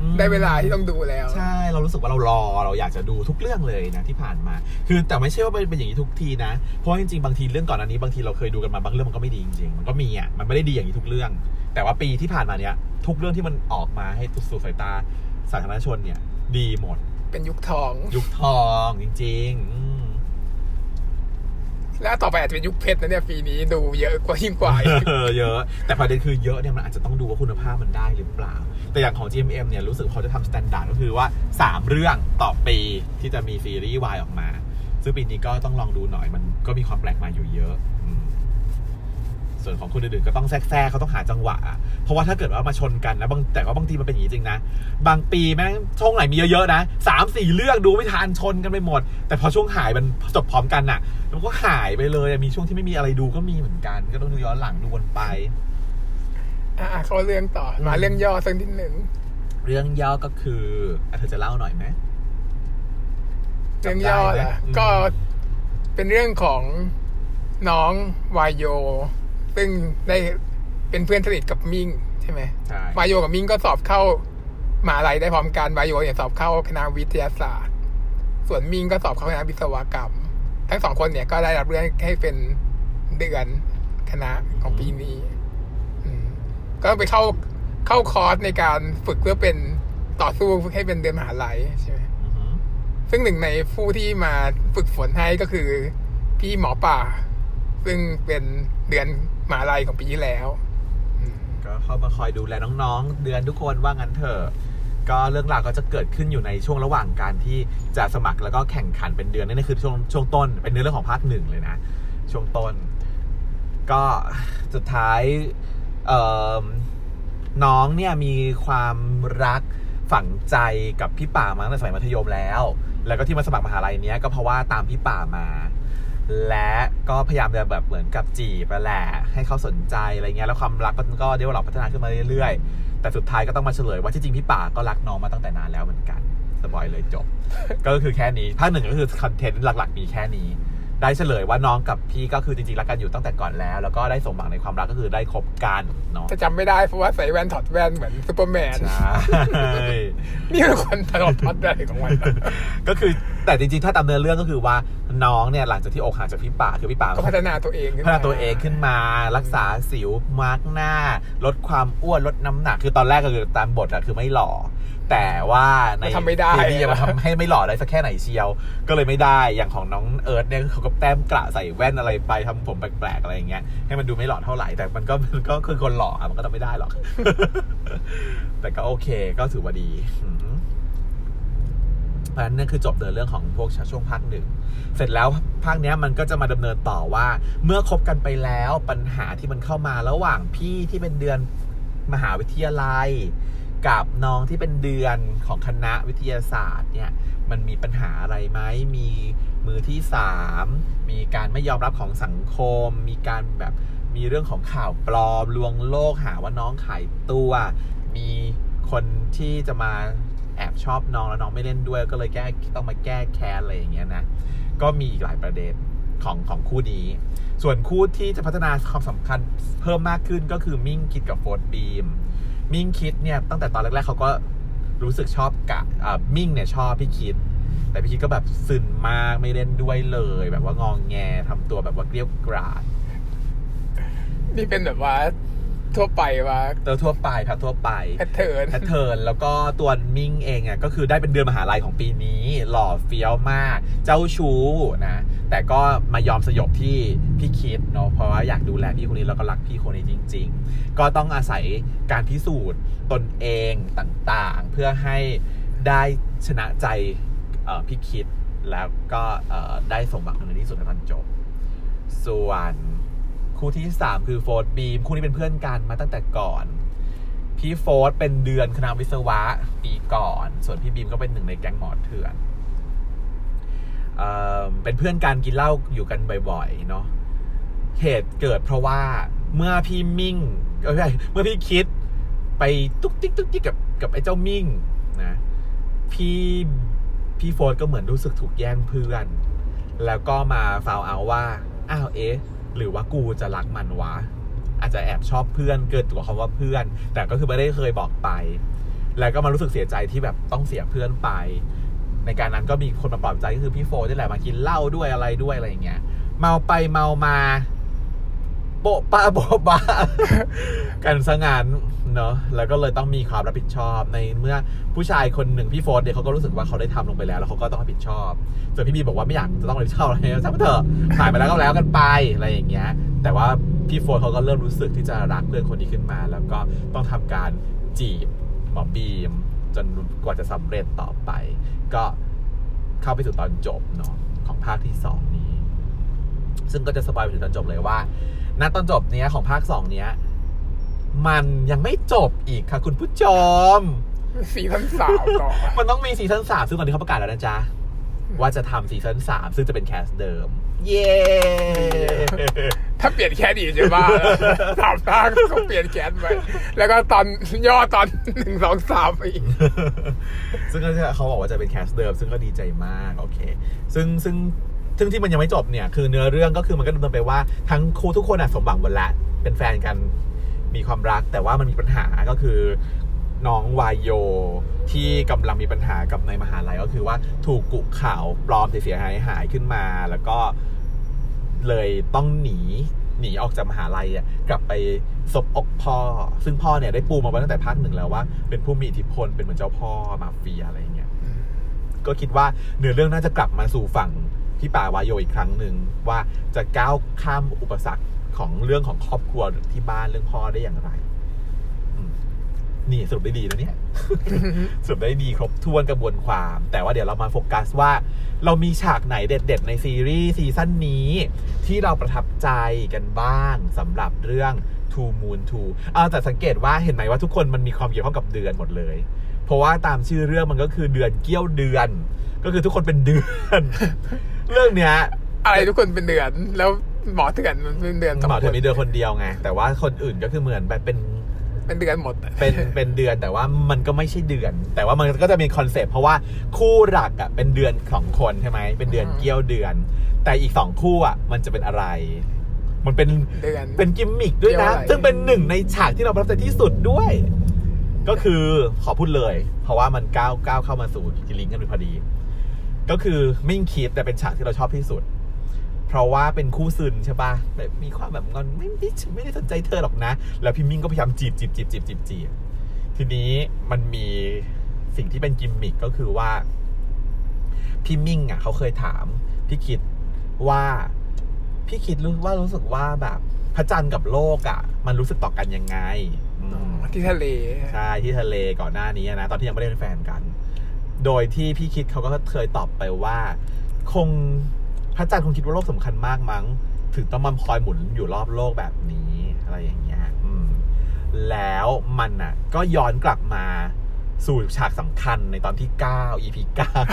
อืมได้เวลาที่ต้องดูแล้ว ใช่เรารู้สึกว่าเรารอเราอยากจะดูทุกเรื่องเลยนะที่ผ่านมา คือแต่ไม่ใช่ว่าเป็นอย่างนี้ทุกทีนะ เพราะว่าจริงๆบางทีเรื่องก่อนอันนี้บางทีเราเคยดูกันมาบางเรื่องมันก็ไม่ดีจริงๆมันก็มีอะมันไม่ได้ดีอย่างนี้ทุกเรื่อง แต่ว่าปีที่ผ่านมาเนี้ยทุกเรื่องที่มันออกมาให้สู่สายตาสาธารณชนเนี่ย ดีหมด เป็นยุคทอง ยุคทองจริงๆอืมแล้วต่อไปอาจจะเป็นยุคเพชรนะเนี่ยปีนี้ดูเยอะกว่ายิ่งกว่าอีกเออเยอะ แต่ประเด็นคือเยอะเนี่ยมันอาจจะต้องดูว่าคุณภาพมันได้หรือเปล่า แต่อย่างของ GMM เนี่ยรู้สึกเขาจะทำ standard ก็คือว่า 3 เรื่องต่อปีที่จะมีซีรีส์วายออกมา ซึ่งปีนี้ก็ต้องลองดูหน่อยมันก็มีความแปลกใหม่อยู่เยอะอืม ส่วนของคนอื่นๆก็ต้องแทรกแทรกเขาต้องหาจังหวะอะเพราะว่าถ้าเกิดว่ามาชนกันนะบางแต่ว่าบางทีมันเป็นอย่างนี้จริงนะ บางปีแม่งช่วงไหนมีเยอะๆนะสามสี่เรื่องดูไม่ทันชนกันไปหมด แต่พอช่วงหายมันจบพร้อมกันน่ะมันก็หายไปเลยอะมีช่วงที่ไม่มีอะไรดูก็มีเหมือนกัน ก็ต้องดูย้อนหลังดูวนไป อะเขาเรื่องต่อมาเรื่องย่อสักนิดหนึ่งเรื่องย่อก็คืออะเธอจะเล่าหน่อยไหมเรื่องย่อจำได้แหไหมละอืมก็เป็นเรื่องของน้องวายโย ซึ่งได้เป็นเพื่อนสนิทกับมิงใช่ไหมใช่วายโยกับมิงก็สอบเข้ามหาลัยได้พร้อมกันวายโยเนี่ยสอบเข้าคณะวิทยาศาสตร์ ส่วนมิงก็สอบเข้าคณะวิศวกรรม ทั้งสองคนเนี่ยก็ได้รับเรื่องให้เป็นเดือนคณะของปีนี้อืมก็ไปเข้าเข้าคอร์สในการฝึกเพื่อเป็นต่อสู้ให้เป็นเดือนมหาลัยใช่ไหมอือหือซึ่งหนึ่งในผู้ที่มาฝึกฝนให้ก็คือพี่หมอป่า ซึ่งเป็นเดือน มหาลัยของปีที่แล้วก็เข้ามาคอยดูแลน้องๆ เดือนทุกคนว่างั้นเถอะก็เรื่องราวก็จะเกิดขึ้นอยู่ในช่วงระหว่างการที่จะสมัครแล้วก็แข่งขันเป็นเดือนนี่นคือช่วงช่วงต้น เป็นเนื้อเรื่องของภาคหนึ่งเลยนะ ช่วงต้น ก็สุดท้ายน้องเนี่ยมีความรักฝังใจกับพี่ป่ามาตั้งแต่สมัยมัธยมแล้ว แล้วก็ที่มาสมัครมหาลัยเนี้ยก็เพราะว่าตามพี่ป่ามา และก็พยายามจะแบบเหมือนกับจีบแหละให้เขาสนใจอะไรเงี้ยแล้วความรักมันก็เดี๋ยวเราพัฒนาขึ้นมาเรื่อยๆ แต่สุดท้ายก็ต้องมาเฉลยว่าที่จริงพี่ป่าก็รักน้องมาตั้งแต่นานแล้วเหมือนกันspoil เลยจบ ก็คือแค่นี้ภาคหนึ่งก็คือ content หลัก ๆ มีแค่นี้ ได้เฉลยว่าน้องกับพี่ก็คือจริงๆรักกันอยู่ตั้งแต่ก่อนแล้ว แล้วก็ได้สมหวังในความรักก็คือได้คบกันเนาะจะจำไม่ได้เพราะว่าใส่แว่นถอดแว่นเหมือนซูเปอร์แมนใช่นี่เป็นคนถอดถอดแว่นของมันก็คือแต่จริงๆ ถ้าตามเนื้อเรื่องก็คือว่าน้องเนี่ยหลังจากที่อกหักจากพี่ป่าคือพี่ป่าก็พัฒนาตัวเองขึ้นพัฒนาตัวเองขึ้นมารักษาสิวมาร์กหน้า ลดความอ้วนลดน้ำหนักคือตอนแรกก็คือตามบทอะคือไม่หล่อ แต่ว่าในมันทำไม่ได้ซีรีส์มันทำให้ไม่หล่อได้สักแค่ไหนเชียว ก็เลยไม่ได้อย่างของน้องเอิร์ธเนี่ยเขาก็แต้มกระใส่แว่นอะไรไปทำผมแปลกๆอะไรอย่างเงี้ยให้มันดูไม่หล่อเท่าไหร่แต่มันก็มันก็คือคนหล่ออะมันก็ทำไม่ได้หรอก แต่ก็โอเคก็ถือว่าดีอือหือเพราะฉะนั้นนั่นคือจบเดินเรื่องของพวกช่วงภาคหนึ่ง เสร็จแล้วภาคเนี้ยมันก็จะมาดำเนินต่อว่า เมื่อคบกันไปแล้วปัญหาที่มันเข้ามาระหว่างพี่ที่เป็นเดือนมหาวิทยาลัย กับน้องที่เป็นเดือนของคณะวิทยาศาสตร์เนี่ยมันมีปัญหาอะไรไหมมีมือที่สามมีการไม่ยอมรับของสังคม มีการแบบมีเรื่องของข่าวปลอมลวงโลกหาว่าน้องขายตัว มีคนที่จะมาแอบชอบน้องแล้วน้องไม่เล่นด้วย ก็เลยแก้ต้องมาแก้แค้นอะไรอย่างเงี้ยนะก็มีอีกหลายประเด็นของของคู่นี้ ส่วนคู่ที่จะพัฒนาความสำคัญเพิ่มมากขึ้นก็คือมิ่งคิดกับโฟร์บีม มิ่งคิดเนี่ยตั้งแต่ตอนแรกๆเขาก็รู้สึกชอบกะอ่ามิ่งเนี่ยชอบพี่คิด แต่พี่คิดก็แบบซึนมากไม่เล่นด้วยเลย แบบว่างองแงทำตัวแบบว่าเกลี้ยวกราดนี่เป็นแบบว่า ทั่วไปว่าเตอทั่วไปพับทั่วไปแพทเทิร์นแพทเทิร์นแล้วก็ตัวมิ่งเองอะก็คือได้เป็นเดือนมหาลัยของปีนี้ หล่อเฟี้ยวมาก เจ้าชู้นะ แต่ก็มายอมสยบที่พี่คิดเนาะเพราะว่าอยากดูแลพี่คนนี้แล้วก็รักพี่คนนี้จริง ๆ ก็ต้องอาศัยการพิสูจน์ตนเองต่างๆ เพื่อให้ได้ชนะใจเอ่อพี่คิดแล้วก็เอ่อได้สมหวังในที่สุดในตอนจบส่วน คู่ที่สามคือโฟร์บีมคู่นี้เป็นเพื่อนกันมาตั้งแต่ก่อน พี่โฟร์เป็นเดือนคณะวิศวะปีก่อน ส่วนพี่บีมก็เป็นหนึ่งในแก๊งหมอเถื่อนเออเป็นเพื่อนกันกินเหล้าอยู่กันบ่อยๆเนาะเหตุเกิดเพราะว่าเมื่อพี่มิ่งเอ้ยไม่เมื่อพี่คิดไปตุ๊กติ๊กตุ๊กติ๊กกับกับไอ้เจ้ามิ่งนะพี่พี่โฟร์ก็เหมือนรู้สึกถูกแย่งเพื่อน แล้วก็มาฟาวเอาว่า อ้าวเอ๊ะ หรือว่ากูจะรักมันวะ อาจจะแอบชอบเพื่อนเกินกว่าคำว่าเพื่อน แต่ก็คือไม่ได้เคยบอกไป แล้วก็มารู้สึกเสียใจที่แบบต้องเสียเพื่อนไป ในการนั้นก็มีคนมาปลอบใจก็คือพี่โฟนี่แหละมากินเหล้าด้วยอะไรด้วยอะไรอย่างเงี้ยเมาไปเมามา โปะปะโปะปะกันซะงานเนาะแล้วก็เลยต้องมีความรับผิดชอบในเมื่อผู้ชายคนหนึ่งพี่โฟร์เนี่ยเขาก็รู้สึกว่าเขาได้ทำลงไปแล้วแล้วเขาก็ต้องรับผิดชอบ ส่วนพี่บีบอกว่าไม่อยากจะต้องรับผิดชอบอะไรช่างมันเถอะผ่านไปแล้วก็แล้วกันไปอะไรอย่างเงี้ย แต่ว่าพี่โฟร์เขาก็เริ่มรู้สึกที่จะรักเพื่อนคนนี้ขึ้นมา แล้วก็ต้องทำการจีบหมอบีม จนกว่าจะสำเร็จต่อไป ก็เข้าไปสู่ตอนจบเนาะของภาคที่สองนี้ ซึ่งก็จะ spoil ไปถึงตอนจบเลยว่า ณตอนจบเนี้ยของภาคสองเนี้ย มันยังไม่จบอีกค่ะคุณผู้ชม season สามต่อ มันต้องมี season สามซึ่งตอนนี้เขาประกาศแล้วนะจ๊ะ ว่าจะทำ season สามซึ่งจะเป็น cast เดิม เย้ ถ้าเปลี่ยน cast อีกจะบ้าแล้วสามภาคเขาเปลี่ยน cast ไป แล้วก็ตอนย่อตอนหนึ่งสองสามไปอีก ซึ่งก็จะเขาบอกว่าจะเป็น cast เดิม ซึ่งก็ดีใจมาก โอเค ซึ่งซึ่ง ซึ่งที่มันยังไม่จบเนี่ยคือเนื้อเรื่องก็คือมันก็ดำเนินไปว่าทั้งคู่ทุกคนอะสมหวังหมดละเป็นแฟนกันมีความรัก แต่ว่ามันมีปัญหาก็คือน้องวายโยที่กำลังมีปัญหากับในมหาลัยก็คือว่าถูกกุข่าวปลอมเสียหายหายขึ้นมา แล้วก็เลยต้องหนีหนีออกจากมหาลัยอะกลับไปซบอกพ่อ ซึ่งพ่อเนี่ยได้ปูมาไว้ตั้งแต่ภาคหนึ่งแล้วว่า เป็นผู้มีอิทธิพลเป็นเหมือนเจ้าพ่อมาเฟียอะไรอย่างเงี้ยก็คิดว่าเนื้อเรื่องน่าจะกลับมาสู่ฝั่ง พี่ป่าวายโยอีกครั้งหนึ่งว่าจะก้าวข้ามอุปสรรคของเรื่องของครอบครัวที่บ้านเรื่องพ่อได้อย่างไรนี่สรุปได้ดีนะเนี่ยสรุปได้ดีครบถ้วนกระบวนความ แต่ว่าเดี๋ยวเรามาโฟกัสว่า เรามีฉากไหนเด็ด ๆ ในซีรีส์ซีซั่นนี้ ที่เราประทับใจกันบ้างสำหรับเรื่อง Two Moon Two เอาแต่สังเกตว่าเห็นไหมว่าทุกคนมันมีความเกี่ยวข้องกับเดือนหมดเลย เพราะว่าตามชื่อเรื่องมันก็คือเดือนเกี้ยวเดือน ก็คือทุกคนเป็นเดือน เรื่องเนี้ยอะไรทุกคนเป็นเดือน แล้วหมอเถื่อนมันเป็นเดือนสงหมอเธคอนมีเดือนคนเดียวไง แต่ว่าคนอื่นก็คือเหมือนแบบเป็นเป็นเดือนหมดอะเป็นเป็นเดือนแต่ว่ามันก็ไม่ใช่เดือน แต่ว่ามันก็จะมีคอนเซปต์เพราะว่าคู่หลักอะเป็นเดือนของคนใช่ไหมเป็นเดือนเกี้ยวเดือน แต่อีกสองคู่อะมันจะเป็นอะไร มันเป็นเดือนเป็นกิมมิกด้วยนะเกี่ยวอะไรซึ่งเป็นหนึ่งในฉากที่เราประทับใจที่สุดด้วย ก็คือขอพูดเลย เพราะว่ามันก้าวก้าวเข้ามาสู่จิลิงก์กันพอดี ก็คือมิ่งคิดแต่เป็นฉากที่เราชอบที่สุด เพราะว่าเป็นคู่ซึนใช่ปะแบบมีความแบบงอนไม่ไม่ฉันไม่ได้สนใจเธอหรอกนะ แล้วพี่มิ่งก็พยายามจีบจีบจีบจีบจีบจีบทีนี้มันมีสิ่งที่เป็นกิมมิกก็คือว่า พี่มิ่งอะเขาเคยถามพี่คิดว่าพี่คิดรู้ว่ารู้สึกว่าแบบพระจันทร์กับโลกอะ มันรู้สึกต่อกันยังไงที่ทะเล ใช่ ที่ทะเลก่อนหน้านี้นะ ตอนที่ยังไม่ได้เป็นแฟนกัน โดยที่พี่คิดเขาก็เคยตอบไปว่า คงพระจันทร์คงคิดว่าโลกสำคัญมากมั้ง ถึงต้องมาคอยหมุนอยู่รอบโลกแบบนี้อะไรอย่างเงี้ยอืมแล้วมันอะ ก็ย้อนกลับมาสู่ฉากสำคัญในตอนที่ 9 EP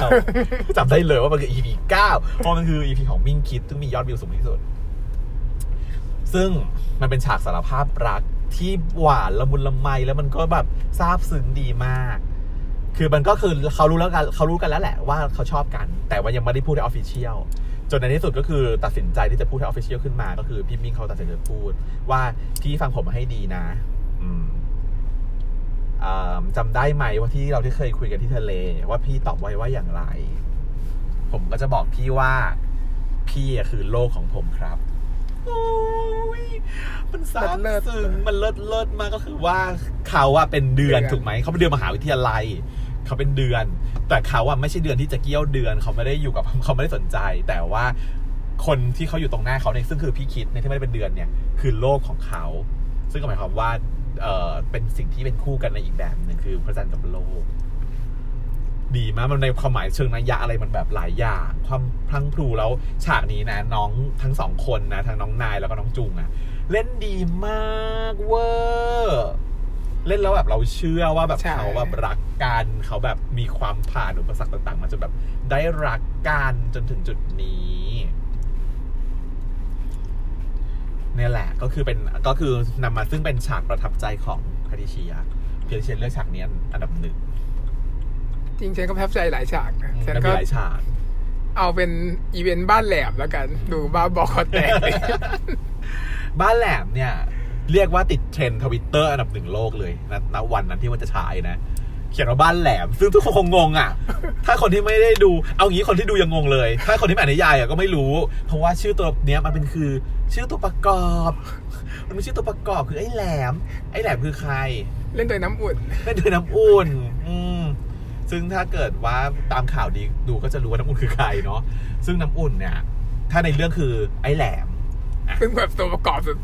9จำได้เลยว่ามันคือ EP 9เพราะมันคือ EP ของมิ่งคิดซึ่งมียอดวิวสูงที่สุด ซึ่งมันเป็นฉากสารภาพรักที่หวานละมุนละไมแล้วมันก็แบบซาบซึ้งดีมาก คือมันก็คือเขารู้แล้วกันเขารู้กันแล้วแหละว่าเขาชอบกัน แต่ว่ายังไม่ได้พูดให้ official จนในที่สุดก็คือตัดสินใจที่จะพูดให้ official ขึ้นมา ก็คือพี่มิ่งเขาตัดสินใจพูด ว่าพี่ฟังผมมาให้ดีนะอืมอ่าจำได้ไหมว่าที่เราที่เคยคุยกันที่ทะเล ว่าพี่ตอบไว้ว่าอย่างไร ผมก็จะบอกพี่ว่า พี่อะคือโลกของผมครับโอ้ยมันซาบเลิศซึ้งมันเลิศเลิศมากก็คือว่าเขาอะเป็นเดือนเดือนถูกไหมเขาเป็นเดือนมหาวิทยาลัย เขาเป็นเดือน แต่เขาอะไม่ใช่เดือนที่จะเกี้ยวเดือน เขาไม่ได้อยู่กับเขาไม่ได้สนใจ แต่ว่าคนที่เขาอยู่ตรงหน้าเขาเนี่ยซึ่งคือพี่คิดเนี่ยที่ไม่ได้เป็นเดือนเนี่ยคือโลกของเขา ซึ่งก็หมายความว่าเออเป็นสิ่งที่เป็นคู่กันในอีกแบบหนึ่งคือพระจันทร์กับโลก ดีมากมันในความหมายเชิงนัยยะอะไรมันแบบหลายอย่าง ความพลังพลูแล้วฉากนี้นะ น้องทั้งสองคนนะทั้งน้องนายแล้วก็น้องจุงอะเล่นดีมากเวอร์ เล่นแล้วแบบเราเชื่อว่าแบบใช่ เขาแบบรักกันเขาแบบมีความผ่านอุปสรรคต่าง ๆ มาจนแบบได้รักกันจนถึงจุดนี้เนี่ยแหละก็คือเป็นก็คือนำมาซึ่งเป็นฉากประทับใจของคาดิเชียเพียรเชียนเลือกฉากนี้อันดับหนึ่งจริงฉันก็ประทับใจหลายฉากนะฉันมันก็มีหลายฉาก เอาเป็นอีเวนต์บ้านแหลมแล้วกัน ดูบ้าบอคอแตกเลยบ้านแหลมเนี่ย เรียกว่าติด trend Twitter อันดับหนึ่งโลกเลยนะณวันนั้นที่มันจะฉายนะ เขียนว่าบ้านแหลม ซึ่งทุกคนคงงงอะ ถ้าคนที่ไม่ได้ดู เอางี้คนที่ดูยังงงเลย ถ้าคนที่ไม่อ่านนิยายอะก็ไม่รู้ เพราะว่าชื่อตัวเนี้ยมันเป็นคือ ชื่อตัวประกอบ มันเป็นชื่อตัวประกอบคือไอ้แหลม ไอ้แหลมคือใคร เล่นโดยน้ำอุ่นนั่นคือน้ำอุ่น อืมซึ่งถ้าเกิดว่าตามข่าวดีดูก็จะรู้ว่าน้ำอุ่นคือใครเนาะ ซึ่งน้ำอุ่นเนี่ย ถ้าในเรื่องคือไอ้แหลม ซึ่งแบบตัวประกอบสุด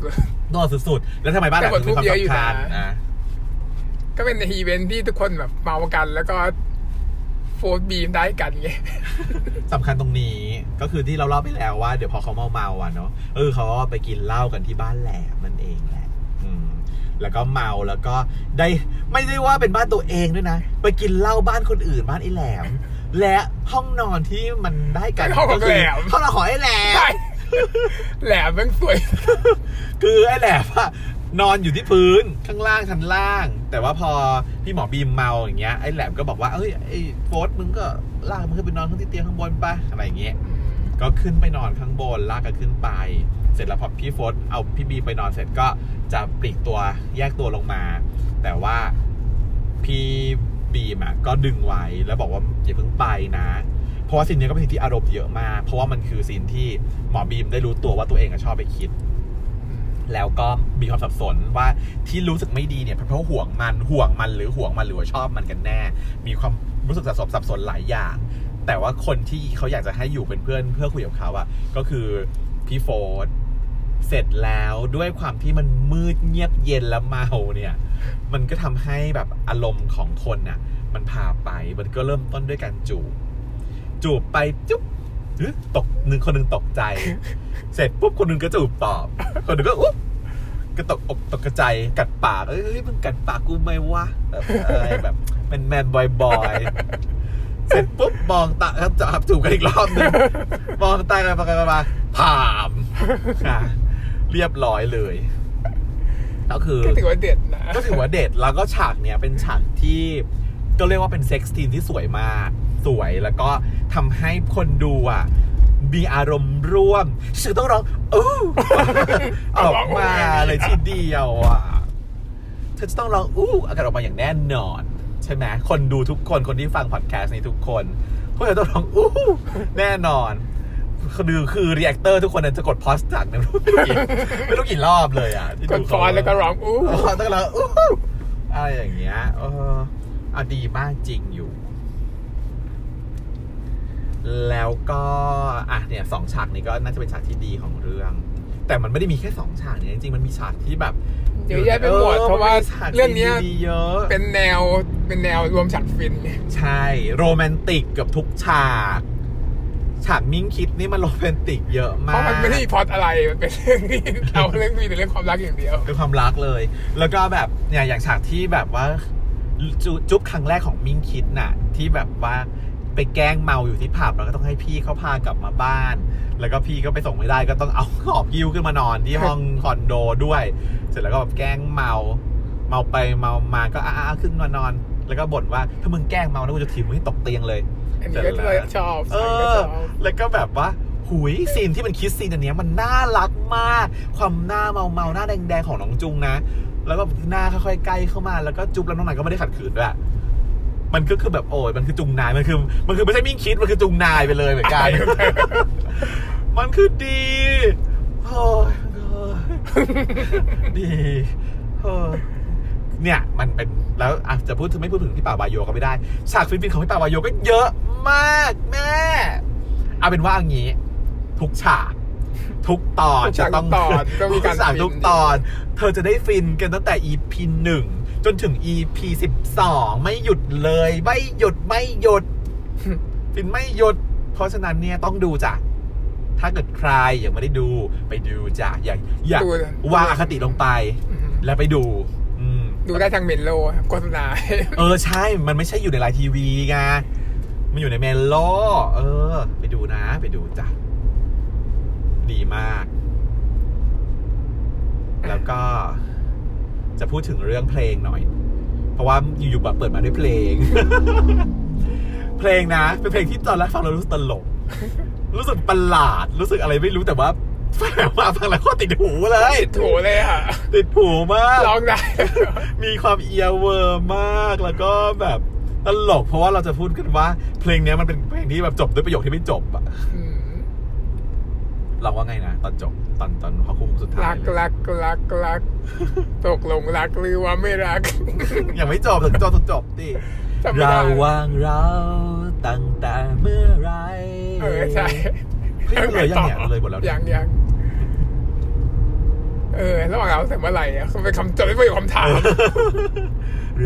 นอนสุดๆ แล้วทำไมบ้านหลังถึงมีความแต่บทพูดเยอะอยู่สำคัญนะนะๆ ก็เป็นในอีเวนต์ที่ทุกคนแบบเมากันแล้วก็โฟร์บีมได้กันไง สำคัญตรงนี้ก็คือที่เราเล่าไปแล้วว่าเดี๋ยวพอเขาเมาเมาๆอะเนาะเออเขาก็ไปกินเหล้ากันที่บ้านแหลมนั่นเองแหละอืมแล้วก็เมาแล้วก็ได้ไม่ได้ว่าเป็นบ้านตัวเองด้วยนะ ไปกินเหล้าบ้านคนอื่นบ้านไอ้แหลม และห้องนอนที่มันได้กันห้องของก็คืแหลมห้องนอนของไอ้แหลม ใช่ แหลมแม่งสวย คือไอ้แหลมอะนอนอยู่ที่พื้นข้างล่างชั้นล่าง แต่ว่าพอพี่หมอบีมเมาอย่างเงี้ยไอ้แหลมก็บอกว่าเอ้ยไอ้โฟสมึงก็ลากมึงขึ้นไปนอนข้างที่เตียงข้างบนไปอะไรอย่างเงี้ยก็ขึ้นไปนอนข้างบนลากกันขึ้นไป เสร็จแล้วพอพี่โฟร์ทเอาพี่บีมไปนอนเสร็จก็จะปลีกตัวแยกตัวลงมา แต่ว่าพี่บีมอะก็ดึงไว้แล้วบอกว่าอย่าเพิ่งไปนะ เพราะว่า scene นี้ก็เป็น scene ที่อารมณ์เยอะมาก เพราะว่ามันคือ scene ที่หมอบีมได้รู้ตัวว่าตัวเองชอบไปคิด แล้วก็มีความสับสนว่าที่รู้สึกไม่ดีเนี่ยเพราะห่วงมันห่วงมันหรือห่วงมันหรือว่าชอบมันกันแน่ มีความรู้สึกสับสนสับสนหลายอย่าง แต่ว่าคนที่เขาอยากจะให้อยู่เป็นเพื่อนเพื่อคุยกับเขาอะก็คือพี่โฟร์เสร็จแล้วด้วยความที่มันมืดเงียบเย็นแล้วเมาเนี่ย มันก็ทำให้แบบอารมณ์ของคนน่ะ มันพาไปมันก็เริ่มต้นด้วยการจูบ จูบไปจุ๊บหรือตกหนึ่งคนหนึ่งตกใจ เสร็จปุ๊บคนหนึ่งก็จูบตอบ คนหนึ่งก็อุ๊บก็ตกอกตกกระใจายกัดปาก เอ้ยมึงกัดปากกูไหมวะแบบอะไรแบบ man man boy boy เสร็จปุ๊บมองตาครับจับจูบกันอีกรอบหนึงมองตากันไปกันมาผ่ามค่ะเรียบร้อยเลยก็คือก็ถือว่าเด็ดนะก็ถือว่าเด็ดแล้วก็ฉากเนี้ยเป็นฉากที่ก็เรียกว่าเป็น sex scene ที่สวยมาก สวย แล้วก็ทำให้คนดูอะมีอารมณ์ร่วมชื่อต้องร้องอู้ออกมาเลยทีเดียวอะเธอจะต้องร้องอู้อากาศออกมาอย่างแน่นอน ใช่ไหมคนดูทุกคนคนที่ฟังพอดแคสต์นี้ทุกคนพวกเธอต้องร้องอู้แน่นอนคือคือรีแอคเตอร์ทุกคนจะกดพอสจากไม่รู้กี่ไม่รู้กี่รอบเลยอะที่กดูดเขาฟอนต์แล้วก็ร้องอู้เออต้องแล้วอู้อะไรอย่างเงี้ยเอออะดีมากจริงอยู่ แล้วก็อะเนี่ยสองฉากนี้ก็น่าจะเป็นฉากที่ดีของเรื่อง แต่มันไม่ได้มีแค่สองฉากเนี่ยจริงๆมันมีฉากที่แบบเยอะแยะไปหมดออเพราะว่ามันมีฉากเรื่องเนี้ยดีๆเยอะเป็นแนวเป็นแนวรวมฉากฟินไงใช่โรแมนติกกับทุกฉากฉากมิ้งคิดนี่มันโรแมนติกเยอะมากเพราะมันไม่ได้มีพล็อตอะไรมันเป็นเรื่องที่เราเรื่องมีแต่เรื่องความรักอย่างเดียวเป็นความรักเลย แล้วก็แบบเนี่ยอย่างฉากที่แบบว่าจุ๊บครั้งแรกของมิ้งคิดน่ะ ที่แบบว่า ไปแกล้งเมาอยู่ที่ผับแล้วก็ต้องให้พี่เขาพากลับมาบ้าน แล้วก็พี่ก็ไปส่งไม่ได้ก็ต้องเอาหอบยิ้วขึ้นมานอนที่ห้องคอนโดด้วย เสร็จแล้วก็แบบแกล้งเมา เมาไปเมามาก็อ้าๆขึ้นมานอน แล้วก็บ่นว่าถ้ามึงแกล้งเมานะกูจะถีบมึงให้ตกเตียงเลยอันนี้ก็เลยชอบเอฉันก็อชอบแล้วก็แบบว่าหุยซีนที่มันคิดซีนอันเนี้ยมันน่ารักมาก ความหน้าเมาเมาๆหน้าแดงๆของน้องจุงนะ แล้วก็หน้าค่อยๆใกล้เข้ามาแล้วก็จุ๊บแล้วน้องนายก็ไม่ได้ขัดขืนด้วย มันก็คือแบบโอ้ยมันคือจุงนายมันคือ มันคือไม่ใช่มิ่งคิดมันคือจุงนายไปเลยเหมือนกันมันคือดีโอ้ยโอ้ยดีเออเนี่ยมันเป็นแล้วอะจะพูดถึงไม่พูดถึงพี่ป่าวายโยก็ไม่ได้ฉากฟินๆของพี่ป่าวายโยก็เยอะมากแม่เอาเป็นว่าอย่างนี้ ทุกฉาก ทุกตอนทุกฉากจะต้องทุกตอนต้องมีการทุฉากฟินทุกตอน เธอจะได้ฟินกันตั้งแต่ EP หนึ่ง จนถึง EP สิบสองไม่หยุดเลย ไม่หยุดไม่หยุดฟินไม่หยุด เพราะฉะนั้นเนี่ยต้องดูจ้ะถ้าเกิดใครยังไม่ได้ดูไปดูจ้ะอย่าอย่าดูวางอคติลงไปอืมแล้วไปดู อืม ดูได้ทางเมลโลครับโฆษณา เออ ใช่ มันไม่ใช่อยู่ในไลน์ทีวีไง มันอยู่ในเมลโลเออ ไปดูนะ ไปดูจ้ะ ดีมาก แล้วก็ จะพูดถึงเรื่องเพลงหน่อย เพราะว่าอยู่ๆแบบเปิดมาด้วยเพลง เพลงนะ เป็นเพลงที่ตอนแรกฟังแล้วรู้สึกตลก รู้สึกประหลาด รู้สึกอะไรไม่รู้แต่ว่าฟังมาฟังแล้วก็ติดหูเลยโถเลยอะ ติดหูมากร้องได้ มีความเอียเวอร์มากแล้วก็แบบตลกเพราะว่าเราจะพูดกันว่า เพลงเนี้ยมันเป็นเพลงที่แบบจบด้วยประโยคที่ไม่จบอะอืม เราว่าไงนะ ตอนจบตอนตอนพอคุ้มสุดท้ารัยกเลยรักรักรักตกลงรักหรือว่าไม่รัก ยังไม่จบถึงจบถึงจบดิจำไม่ได้ เราวางเราตั้งแต่เมื่อไหรเออใช่เฮ้ยเลยยังเนี่ยเลยหมดแล้วเนี่ยยังยังเออระหว่างเราแต่เมื่อไหร่อะคือเป็นคำจดไม่เป็นคำถาม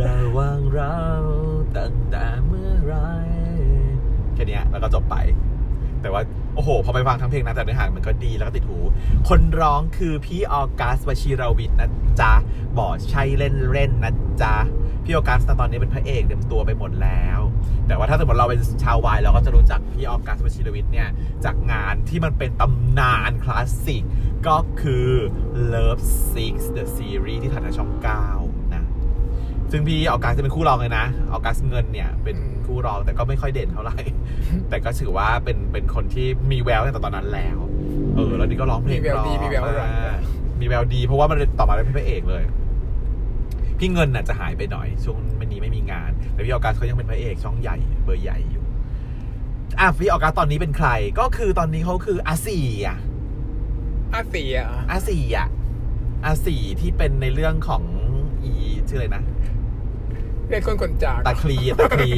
ระหว่างเราตั้งแต่เมื่อไหรค่เนี้ยแล้วก็จบไป แต่ว่าโอ้โห พอไปฟังทั้งเพลงนะแต่เนื้อหามันก็ดีแล้วก็ติดหู คนร้องคือพี่ออกัสวชิรวิทย์นะจ๊ะบอกใช่เล่นเล่นนะจ๊ะพี่ออกัสตอนนี้เป็นพระเอกเต็มตัวไปหมดแล้ว แต่ว่าถ้าสมมติเราเป็นชาววายเราก็จะรู้จักพี่ออกัสวชิรวิทย์เนี่ยจากงานที่มันเป็นตำนานคลาสสิกก็คือ Love Six The Series ที่ถ่ายทางช่อง9 ซึ่งพี่ออกัสจะเป็นคู่รองเลยนะออกัสเงินเนี่ย เป็นคู่รองแต่ก็ไม่ค่อยเด่นเท่าไหร่ แต่ก็ถือว่าเป็นเป็นคนที่มีแววตั้งแต่ตอนนั้นแล้ว เออแล้วนี่ก็ร้องเพลงมีแววดีเพราะมีแววหวานอ่ามีแววดี เพราะว่ามันต่อมาเป็นพระเอกเลย พี่เงินน่ะจะหายไปหน่อย ช่วงมันนี้ไม่มีงาน แต่พี่ออกัสเขายังเป็นพระเอกช่องใหญ่เบอร์ใหญ่อยู่อะพี่ออกัสตอนนี้เป็นใคร ก็คือตอนนี้เขาคืออาสี่อะอาเสียอาสี่อะอาสี่ที่เป็นในเรื่องของอีชื่ออะไรนะ เรียกคนคนจากตะคลีอะตะคลี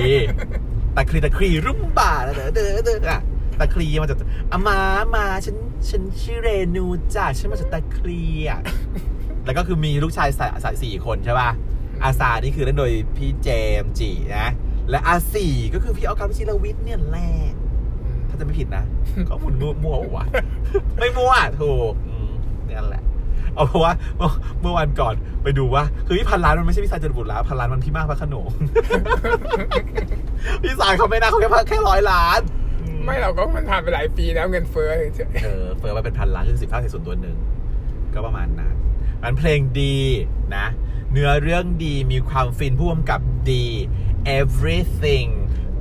ตะคลีตะคลีรุ่มบ่าเด้อเด้อเด้ออะตะคลีมาจากอามามาฉันฉันชื่อเรนูจ้ะฉันมาจากตะคลีอะแล้วก็คือมีลูกชายสายสายสี่คนใช่ป่ะอาซานี่คือเล่นโดยพี่เจมส์จีนะ และอาสี่ก็คือพี่ออกัสวชิรวิทย์เนี่ยแหละถ้าจะไม่ผิดนะข้อมูลมั่วมั่วๆวะไม่มั่วถูกอืมเนี่ยแหละ เอาเพราะว่าเมื่อเมื่อวันก่อนไปดูว่า คือพี่พันล้านมันไม่ใช่พี่สายจรบุตรแล้วพันล้านมันพี่มากพระโขนงพี่สายเขาไม่น่าเขาแค่แค่ร้อยล้านไม่เราก็มันผ่านไปหลายปีแล้วเงินเฟ้อเฉยเออเฟิร์มมาเป็นพันล้านคือสิบเท่าในส่วนตัวหนึ่งก็ประมาณนั้นมันเพลงดีนะ เนื้อเรื่องดีมีความฟินพ่วงกับดี everything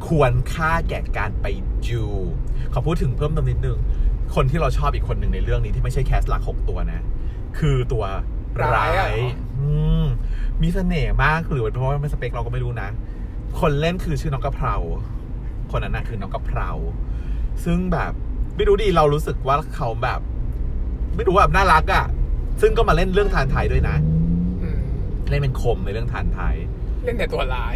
ควรค่าแก่การไปดูขอพูดถึงเพิ่มเติมนิดนึง คนที่เราชอบอีกคนหนึ่งในเรื่องนี้ที่ไม่ใช่แคสหลักหกตัวนะ คือตัวร้ายอืมมีเสน่ห์มากหรือเป็นเพราะว่าไม่สเปคเราก็ไม่รู้นะ คนเล่นคือชื่อน้องกะเพรา คนนั้นนะคือน้องกะเพรา ซึ่งแบบไม่รู้ดีเรารู้สึกว่าเขาแบบ ไม่รู้แบบน่ารักอะ่ะ ซึ่งก็มาเล่นเรื่องทานไทยด้วยนะๆอืมเล่นเป็นคมในเรื่องทานไทย เล่นแต่ตัวร้าย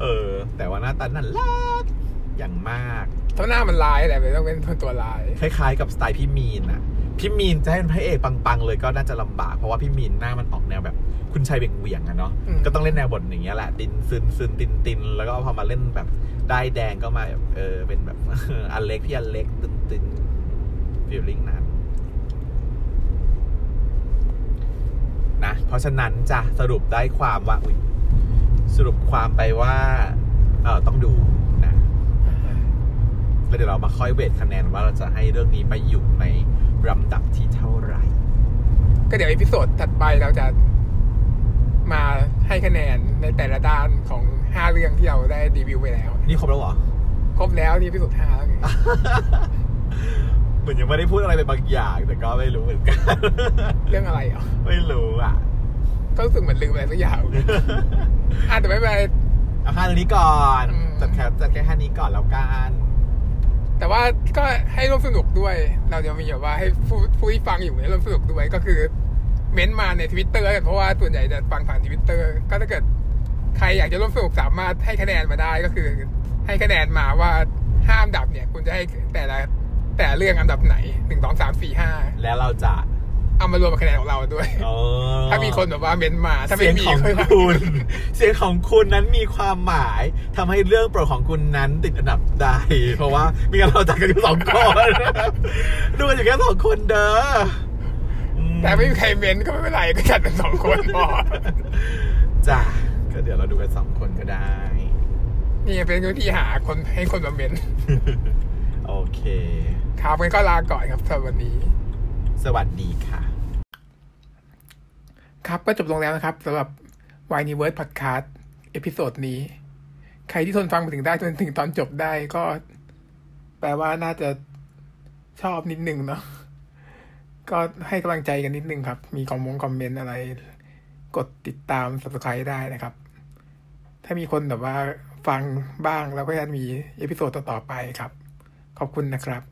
เออ แต่ว่าหน้าตาน่ารักอย่างมากเท่าหน้ามันร้ายแหละเลยต้องเป็นตัวร้าย คล้ายๆ กับสไตล์พี่มีนอะ พี่มีนจะให้เป็นพระเอกปังๆ เลยก็น่าจะลำบาก เพราะว่าพี่มีนหน้ามันออกแนวแบบ คุณชายเบี่ยงเวียงๆอะเนาะอืมก็ต้องเล่นแนวบทอย่างเงี้ยแหละตินซึนซึนตินตินแล้วก็พอมาเล่นแบบได้ายแดงก็มาแบบเออเป็นแบบอันเล็กพี่อันเล็กตินตินfeeling นั้นนะเพราะฉะนั้นจะสรุปได้ความว่าอุ๊ยสรุปความไปว่าเออต้องดูนะแล้วเดี๋ยวเรามาค่อย weight คะแนนว่าเราจะให้เรื่องนี้ไปอยู่ใน ลำดับที่เท่าไหร่ ก็เดี๋ยว episode ถัดไปเราจะมาให้คะแนนในแต่ละด้านของห้าเรื่องที่เราได้รีวิวไปแล้ว นี่ครบแล้วเหรอ ครบแล้วนี่ episode ห้าแล้วไงเหมือนยังไม่ได้พูดอะไรไปบางอย่าง แต่ก็ไม่รู้เหมือนกัน เรื่องอะไรอะไม่รู้อะ ก็รู้สึกเหมือนลืมอะไรสักอย่างอะแต่ไม่เป็นไรเอาแค่เรื่องนี้ก่อนอืมจัดแค่จัดแค่แค่นี้ก่อนแล้วกัน แต่ว่าก็ให้ร่วมสนุกด้วย เราจะมีแบบว่าให้ผู้ผู้ที่ฟังอยู่เนี่ยร่วมสนุกด้วยก็คือเม้นต์มาในทวิตเตอร์กันเพราะว่าส่วนใหญ่จะฟังผ่านทวิตเตอร์ก็ถ้าเกิดใครอยากจะร่วมสนุกสามารถให้คะแนนมาได้ก็คือ ให้คะแนนมาว่าห้าอันดับเนี่ย คุณจะให้แต่ละแต่เรื่องอันดับไหนหนึ่งสองสามสี่ห้าแล้วเราจะ เอามารวมกับคะแนนของเราด้วยเออถ้ามีคนแบบว่าเม้นต์มา ถ้าเสีไม่ยงมีของก็คุณ เสียงของคุณนั้นมีความหมายทำให้เรื่องโปรดของคุณนั้นติดอันดับได้ เพราะว่ามีกันเราจัดกันอยู่สองคน ดูกันอยู่แค่สองคนเด้ออืมแต่ไม่มีใครเม้นต์ก็ไม่เป็นไรก็จัดเป็นสองคนพอจ้ะก็เดี๋ยวเราดูกันสองคนก็ได้ นี่เป็นวิธีหาคนให้คนมาเม้นต์โอเค ครับงั้นก็ลาก่อนครับสำหรับวันนี้ สวัสดีค่ะ ครับก็จบลงแล้วนะครับสำหรับ w i n e w o r d Podcast episode นี้ ใครที่ทนฟังมาถึงได้จนถึงตอนจบได้ก็แปลว่าน่าจะชอบนิดนึงเนาะก็ให้กำลังใจกันนิดนึงครับ มีคอมมงคอมเมนต์อะไร กดติดตาม subscribe ได้นะครับ ถ้ามีคนแบบว่าฟังบ้างแล้วก็จะมี episode ต่อๆไปครับ ขอบคุณนะครับ